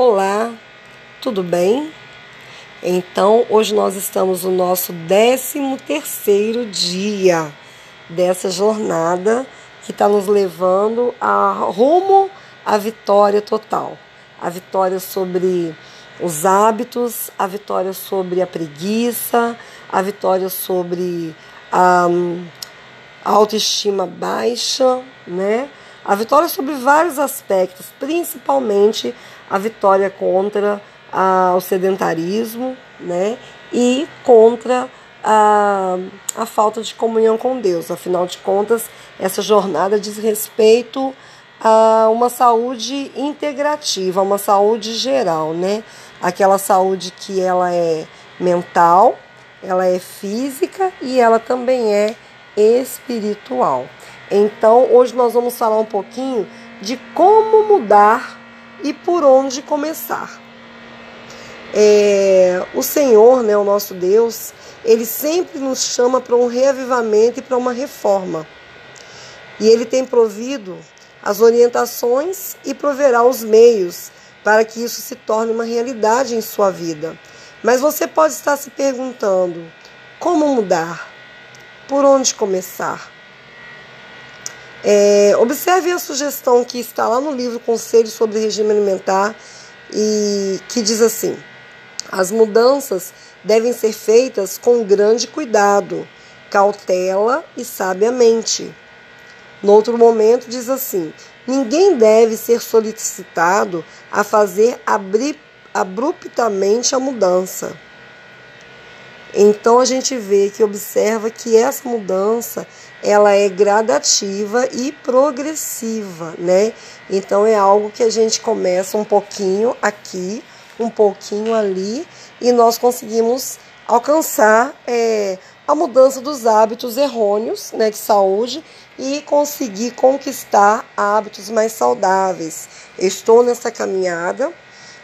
Olá, tudo bem? Então, hoje nós estamos no nosso 13 terceiro dia dessa jornada que está nos levando a rumo à vitória total. A vitória sobre os hábitos, a vitória sobre a preguiça, a vitória sobre a, a autoestima baixa, né? A vitória sobre vários aspectos, principalmente a vitória contra o sedentarismo, né? E contra a, a falta de comunhão com Deus. Afinal de contas, essa jornada diz respeito a uma saúde integrativa, uma saúde geral, né? Aquela saúde que ela é mental, ela é física e ela também é espiritual. Então, hoje nós vamos falar um pouquinho de como mudar e por onde começar. É, o Senhor, né, o nosso Deus, ele sempre nos chama para um reavivamento e para uma reforma. E ele tem provido as orientações e proverá os meios para que isso se torne uma realidade em sua vida. Mas você pode estar se perguntando: como mudar? Por onde começar? É, observe a sugestão que está lá no livro Conselho sobre Regime Alimentar e que diz assim: as mudanças devem ser feitas com grande cuidado, cautela e sabiamente. No outro momento, diz assim: ninguém deve ser solicitado a fazer abruptamente a mudança. Então a gente vê que observa que essa mudança ela é gradativa e progressiva, né? Então é algo que a gente começa um pouquinho aqui, um pouquinho ali e nós conseguimos alcançar é, a mudança dos hábitos errôneos, né, de saúde e conseguir conquistar hábitos mais saudáveis. Eu estou nessa caminhada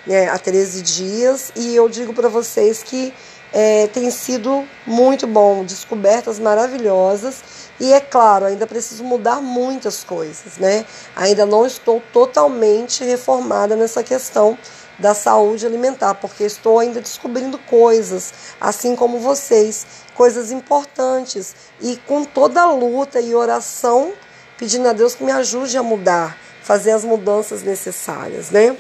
né, há 13 dias e eu digo para vocês que é, tem sido muito bom, descobertas maravilhosas e é claro, ainda preciso mudar muitas coisas, né? Ainda não estou totalmente reformada nessa questão da saúde alimentar, porque estou ainda descobrindo coisas, assim como vocês, coisas importantes e com toda a luta e oração, pedindo a Deus que me ajude a mudar, fazer as mudanças necessárias, né?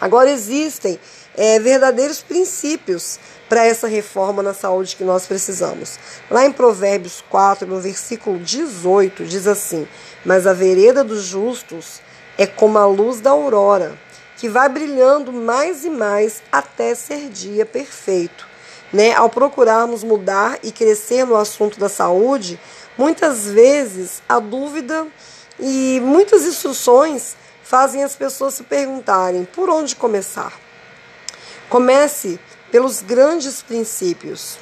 Agora existem é, verdadeiros princípios para essa reforma na saúde que nós precisamos. Lá em Provérbios 4, no versículo 18, diz assim: Mas a vereda dos justos é como a luz da aurora, que vai brilhando mais e mais até ser dia perfeito. Né? Ao procurarmos mudar e crescer no assunto da saúde, muitas vezes a dúvida e muitas instruções fazem as pessoas se perguntarem por onde começar. Comece pelos grandes princípios.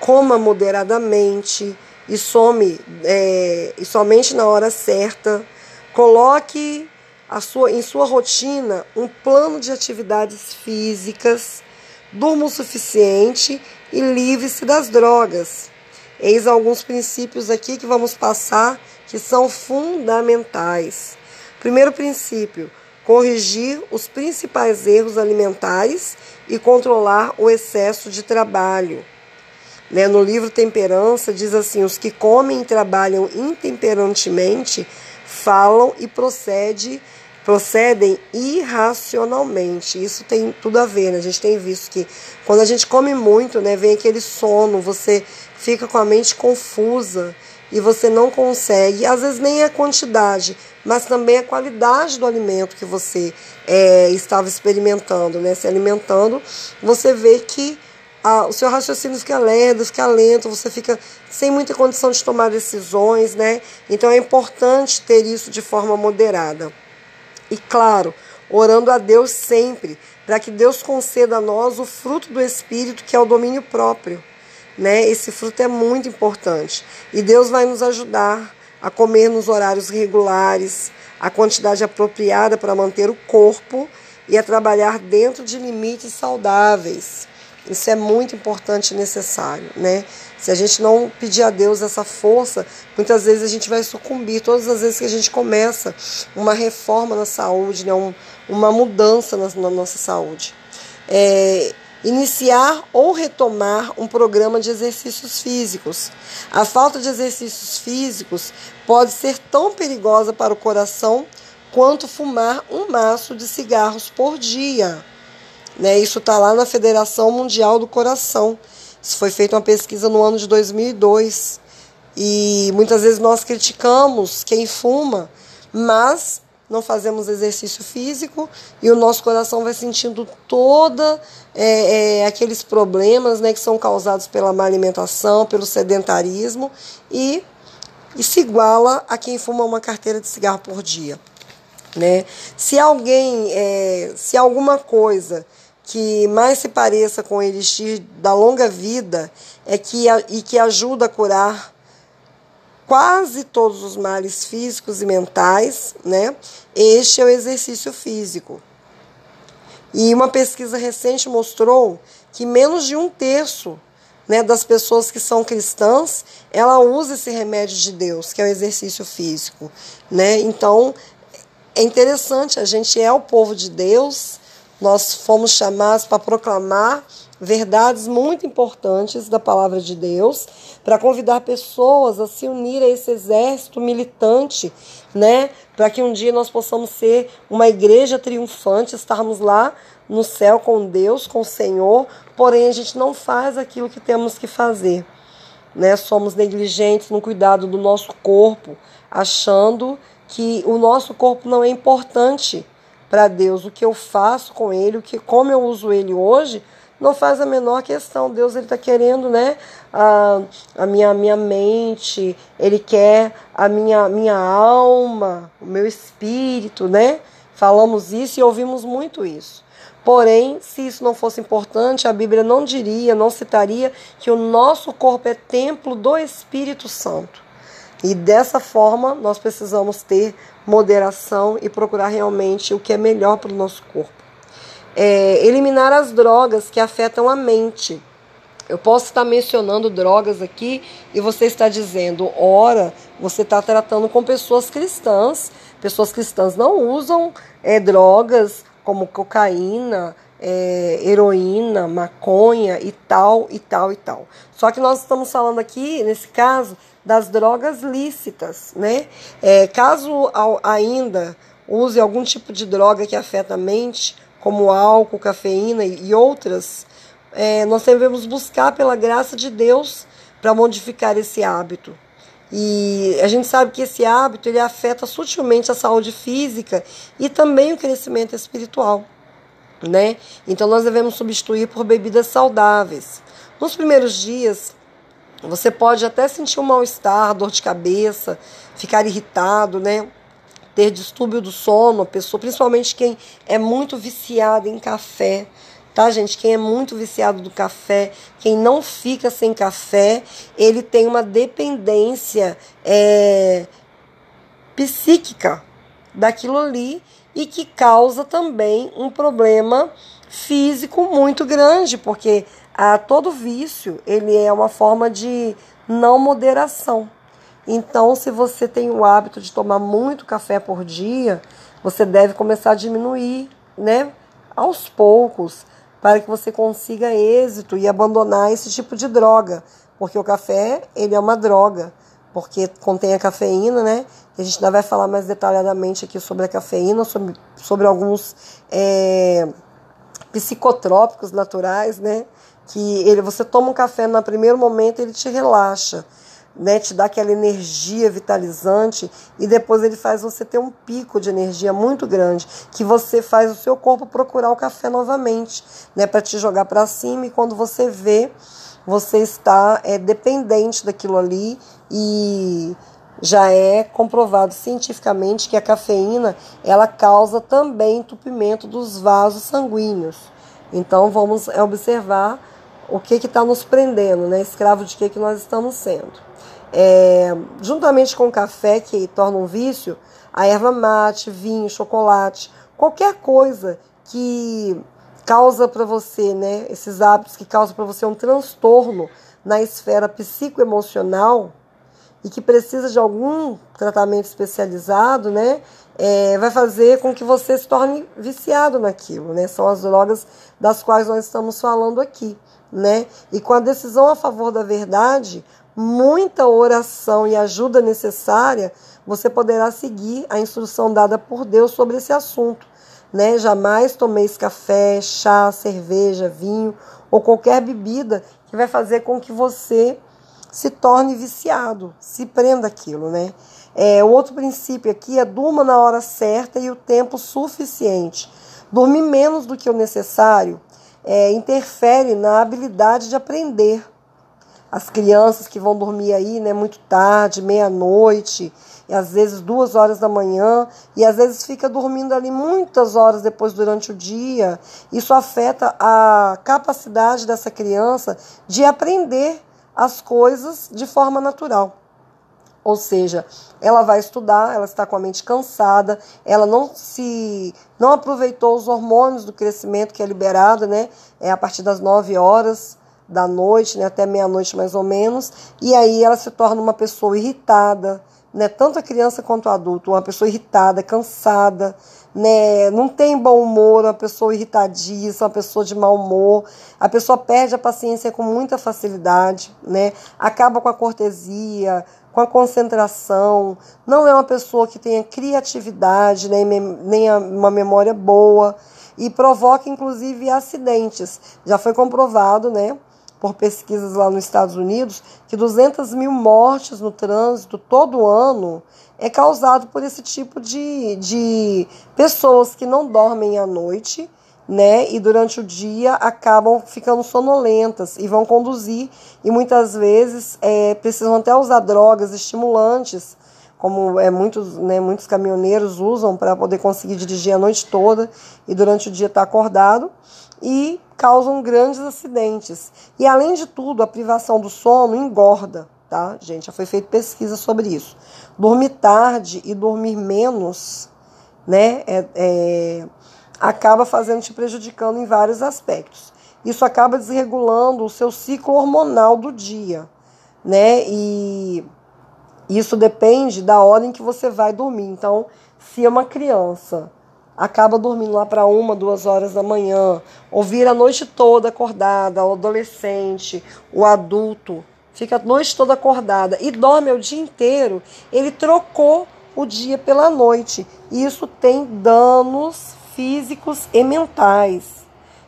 Coma moderadamente e some é, e somente na hora certa. Coloque a sua, em sua rotina um plano de atividades físicas. Durma o suficiente e livre-se das drogas. Eis alguns princípios aqui que vamos passar que são fundamentais. Primeiro princípio: corrigir os principais erros alimentares e controlar o excesso de trabalho. Né? No livro Temperança diz assim: os que comem e trabalham intemperantemente falam e procede, procedem irracionalmente. Isso tem tudo a ver, né? A gente tem visto que quando a gente come muito, né, vem aquele sono, você fica com a mente confusa e você não consegue, às vezes nem a quantidade, mas também a qualidade do alimento que você é, estava experimentando, né? se alimentando, você vê que o seu raciocínio fica lerdo, fica lento, você fica sem muita condição de tomar decisões, né? Então é importante ter isso de forma moderada. E claro, orando a Deus sempre, para que Deus conceda a nós o fruto do Espírito, que é o domínio próprio. Né? Esse fruto é muito importante. E Deus vai nos ajudar a comer nos horários regulares, a quantidade apropriada para manter o corpo e a trabalhar dentro de limites saudáveis. Isso é muito importante e necessário, né? Se a gente não pedir a Deus essa força, muitas vezes a gente vai sucumbir. Todas as vezes que a gente começa uma reforma na saúde, né? um, uma mudança na, na nossa saúde. É, iniciar ou retomar um programa de exercícios físicos. A falta de exercícios físicos pode ser tão perigosa para o coração quanto fumar um maço de cigarros por dia. Né? Isso está lá na Federação Mundial do Coração. Isso foi feita uma pesquisa no ano de 2002. E muitas vezes nós criticamos quem fuma, mas não fazemos exercício físico e o nosso coração vai sentindo toda é, é, aqueles problemas né, que são causados pela má alimentação, pelo sedentarismo e, e se iguala a quem fuma uma carteira de cigarro por dia. Né? Se alguém, é, se alguma coisa que mais se pareça com o elixir da longa vida é que, e que ajuda a curar quase todos os males físicos e mentais, né? Este é o exercício físico. E uma pesquisa recente mostrou que menos de um terço né, das pessoas que são cristãs, ela usa esse remédio de Deus, que é o exercício físico. Né? Então, é interessante, a gente é o povo de Deus, nós fomos chamados para proclamar verdades muito importantes da palavra de Deus, para convidar pessoas a se unir a esse exército militante, né? Para que um dia nós possamos ser uma igreja triunfante, estarmos lá no céu com Deus, com o Senhor, porém a gente não faz aquilo que temos que fazer. Né? Somos negligentes no cuidado do nosso corpo, achando que o nosso corpo não é importante para Deus. O que eu faço com ele, o que como eu uso ele hoje, não faz a menor questão. Deus ele está querendo, né, a, a minha, minha mente, ele quer a minha, minha alma, o meu espírito, né? Falamos isso e ouvimos muito isso. Porém, se isso não fosse importante, a Bíblia não diria, não citaria que o nosso corpo é templo do Espírito Santo. E dessa forma, nós precisamos ter moderação e procurar realmente o que é melhor para o nosso corpo é, eliminar as drogas que afetam a mente. Eu posso estar mencionando drogas aqui e você está dizendo, ora, você está tratando com pessoas cristãs. Pessoas cristãs não usam é, drogas como cocaína, é, heroína, maconha e tal, e tal, e tal. Só que nós estamos falando aqui, nesse caso, das drogas lícitas, né? É, caso ainda use algum tipo de droga que afeta a mente, como álcool, cafeína e outras, é, nós devemos buscar pela graça de Deus para modificar esse hábito. E a gente sabe que esse hábito ele afeta sutilmente a saúde física e também o crescimento espiritual, né? Então nós devemos substituir por bebidas saudáveis. Nos primeiros dias, você pode até sentir um mal-estar, dor de cabeça, ficar irritado, né? Ter distúrbio do sono, a pessoa, principalmente quem é muito viciado em café, tá, gente? Quem é muito viciado do café, quem não fica sem café, ele tem uma dependência é, psíquica daquilo ali e que causa também um problema físico muito grande, porque a todo vício ele é uma forma de não moderação. Então, se você tem o hábito de tomar muito café por dia, você deve começar a diminuir, né, aos poucos, para que você consiga êxito e abandonar esse tipo de droga, porque o café, ele é uma droga, porque contém a cafeína, né? E a gente ainda vai falar mais detalhadamente aqui sobre a cafeína, sobre, sobre alguns é, psicotrópicos naturais, né? Que ele, você toma um café no primeiro momento ele te relaxa né, te dá aquela energia vitalizante e depois ele faz você ter um pico de energia muito grande, que você faz o seu corpo procurar o café novamente, né, para te jogar para cima e quando você vê, você está é, dependente daquilo ali e já é comprovado cientificamente que a cafeína ela causa também entupimento dos vasos sanguíneos. Então vamos observar o que está nos prendendo, né? Escravo de que, que nós estamos sendo. É, juntamente com o café, que torna um vício, a erva mate, vinho, chocolate, qualquer coisa que causa para você, né, esses hábitos que causam para você um transtorno na esfera psicoemocional e que precisa de algum tratamento especializado, né, é, vai fazer com que você se torne viciado naquilo, né? São as drogas das quais nós estamos falando aqui, né? E com a decisão a favor da verdade, muita oração e ajuda necessária, você poderá seguir a instrução dada por Deus sobre esse assunto. Né? Jamais tomeis café, chá, cerveja, vinho ou qualquer bebida que vai fazer com que você se torne viciado, se prenda aquilo, né? É, o outro princípio aqui é durma na hora certa e o tempo suficiente. Dormir menos do que o necessário é, interfere na habilidade de aprender. As crianças que vão dormir aí, né, muito tarde, meia-noite, e às vezes duas horas da manhã, e às vezes fica dormindo ali muitas horas depois durante o dia. Isso afeta a capacidade dessa criança de aprender as coisas de forma natural. Ou seja, ela vai estudar, ela está com a mente cansada, ela não se não aproveitou os hormônios do crescimento que é liberado, né? É a partir das 9 horas da noite, né, até meia-noite mais ou menos, e aí ela se torna uma pessoa irritada, né, tanto a criança quanto o adulto, uma pessoa irritada, cansada, né, não tem bom humor, uma pessoa irritadiça, uma pessoa de mau humor, a pessoa perde a paciência com muita facilidade, né, acaba com a cortesia, com a concentração, não é uma pessoa que tenha criatividade, nem, nem uma memória boa e provoca inclusive acidentes. Já foi comprovado, né? Por pesquisas lá nos Estados Unidos, que 200 mil mortes no trânsito todo ano é causado por esse tipo de, de pessoas que não dormem à noite, né? E durante o dia acabam ficando sonolentas e vão conduzir e muitas vezes é, precisam até usar drogas estimulantes, como é, muitos, né, muitos caminhoneiros usam para poder conseguir dirigir a noite toda e durante o dia estar tá acordado e causam grandes acidentes. E além de tudo, a privação do sono engorda, tá? Gente, já foi feita pesquisa sobre isso. Dormir tarde e dormir menos, né, é, é, acaba fazendo te prejudicando em vários aspectos. Isso acaba desregulando o seu ciclo hormonal do dia, né? E isso depende da hora em que você vai dormir. Então, se é uma criança acaba dormindo lá para uma, duas horas da manhã, ou vira a noite toda acordada, o adolescente, o adulto, fica a noite toda acordada e dorme o dia inteiro, ele trocou o dia pela noite. E isso tem danos físicos e mentais,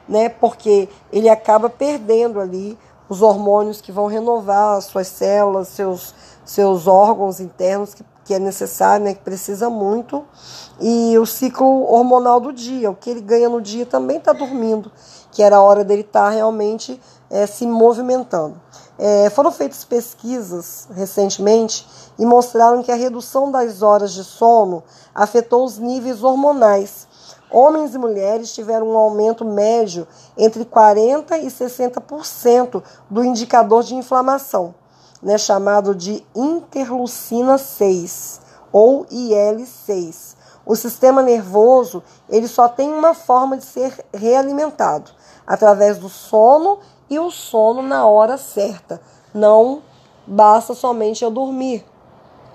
né? Porque ele acaba perdendo ali os hormônios que vão renovar as suas células, seus, seus órgãos internos que que é necessário, né, que precisa muito, e o ciclo hormonal do dia, o que ele ganha no dia também está dormindo, que era a hora dele estar tá realmente é, se movimentando. É, foram feitas pesquisas recentemente e mostraram que a redução das horas de sono afetou os níveis hormonais. Homens e mulheres tiveram um aumento médio entre 40% e 60% do indicador de inflamação né, chamado de interleucina 6 ou IL6. O sistema nervoso ele só tem uma forma de ser realimentado através do sono e o sono na hora certa. Não basta somente eu dormir.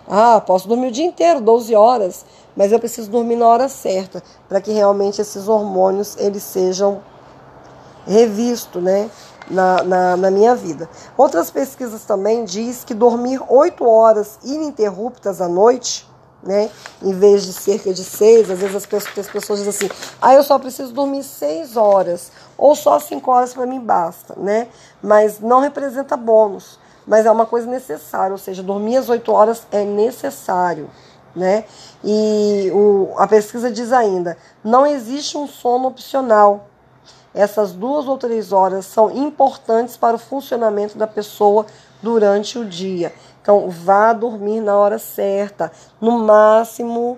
Ah, posso dormir o dia inteiro, 12 horas, mas eu preciso dormir na hora certa para que realmente esses hormônios eles sejam revistos, né? Na, na, na, minha vida. Outras pesquisas também diz que dormir oito horas ininterruptas à noite, né, em vez de cerca de seis, às vezes as pessoas, as pessoas dizem assim, ah, eu só preciso dormir seis horas, ou só cinco horas para mim basta, né? Mas não representa bônus, mas é uma coisa necessária, ou seja, dormir às oito horas é necessário. Né? E o, a pesquisa diz ainda: não existe um sono opcional essas duas ou três horas são importantes para o funcionamento da pessoa durante o dia. Então, vá dormir na hora certa, no máximo,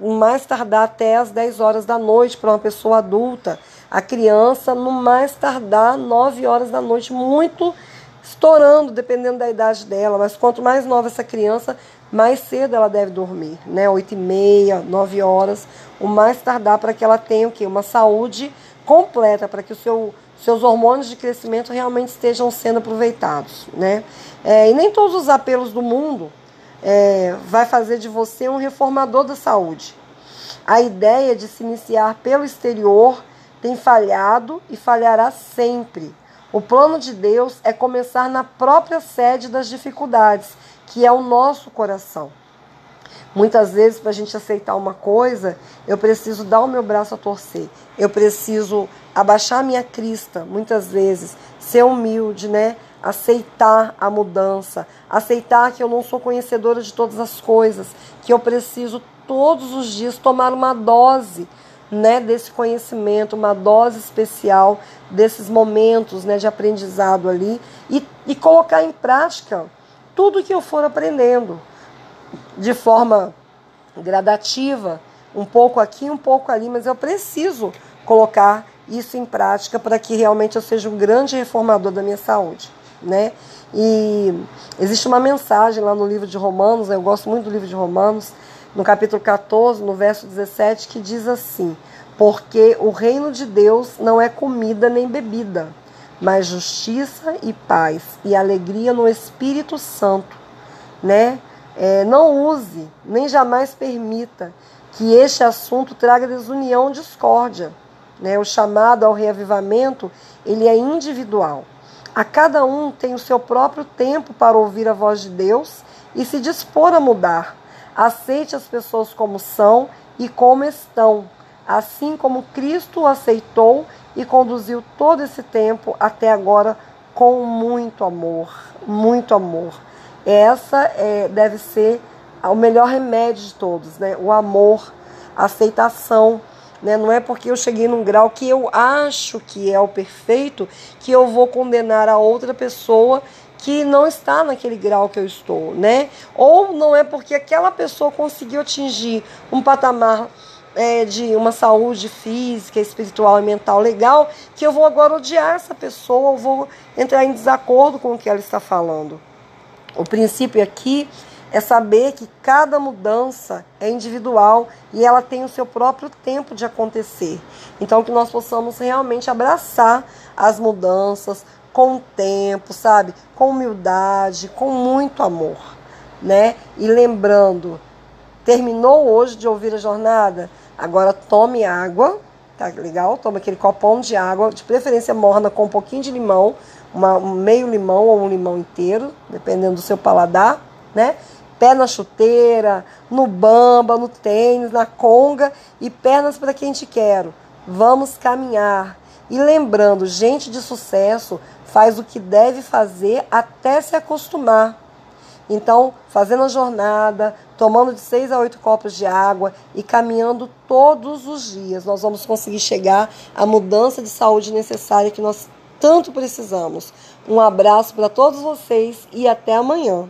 mais tardar até as 10 horas da noite para uma pessoa adulta. A criança, no mais tardar 9 horas da noite, muito estourando, dependendo da idade dela. Mas quanto mais nova essa criança, mais cedo ela deve dormir, né? 8 e meia, 9 horas, o mais tardar para que ela tenha o quê? Uma saúde completa para que os seu, seus hormônios de crescimento realmente estejam sendo aproveitados, né? É, e nem todos os apelos do mundo é, vai fazer de você um reformador da saúde. A ideia de se iniciar pelo exterior tem falhado e falhará sempre. O plano de Deus é começar na própria sede das dificuldades, que é o nosso coração. Muitas vezes, para a gente aceitar uma coisa, eu preciso dar o meu braço a torcer, eu preciso abaixar a minha crista, muitas vezes, ser humilde, né? Aceitar a mudança, aceitar que eu não sou conhecedora de todas as coisas, que eu preciso todos os dias tomar uma dose né, desse conhecimento, uma dose especial desses momentos né, de aprendizado ali. E, e colocar em prática tudo que eu for aprendendo de forma gradativa, um pouco aqui, um pouco ali, mas eu preciso colocar isso em prática para que realmente eu seja um grande reformador da minha saúde, né? E existe uma mensagem lá no livro de Romanos, eu gosto muito do livro de Romanos, no capítulo 14, no verso 17, que diz assim: Porque o reino de Deus não é comida nem bebida, mas justiça e paz e alegria no Espírito Santo, né? É, não use, nem jamais permita que este assunto traga desunião, discórdia. Né? O chamado ao reavivamento ele é individual. A cada um tem o seu próprio tempo para ouvir a voz de Deus e se dispor a mudar. Aceite as pessoas como são e como estão, assim como Cristo aceitou e conduziu todo esse tempo até agora com muito amor, muito amor. Essa é, deve ser o melhor remédio de todos, né? O amor, a aceitação. Né? Não é porque eu cheguei num grau que eu acho que é o perfeito que eu vou condenar a outra pessoa que não está naquele grau que eu estou, né? Ou não é porque aquela pessoa conseguiu atingir um patamar é, de uma saúde física, espiritual e mental legal que eu vou agora odiar essa pessoa ou vou entrar em desacordo com o que ela está falando. O princípio aqui é saber que cada mudança é individual e ela tem o seu próprio tempo de acontecer. Então, que nós possamos realmente abraçar as mudanças com tempo, sabe? Com humildade, com muito amor, né? E lembrando, terminou hoje de ouvir a jornada? Agora tome água, tá legal? Toma aquele copão de água, de preferência morna com um pouquinho de limão, uma, um meio limão ou um limão inteiro, dependendo do seu paladar, né? Pé na chuteira, no bamba, no tênis, na conga e pernas para quem te quero. Vamos caminhar. E lembrando, gente de sucesso faz o que deve fazer até se acostumar. Então, fazendo a jornada, tomando de seis a oito copos de água e caminhando todos os dias, nós vamos conseguir chegar à mudança de saúde necessária que nós tanto precisamos. Um abraço para todos vocês e até amanhã.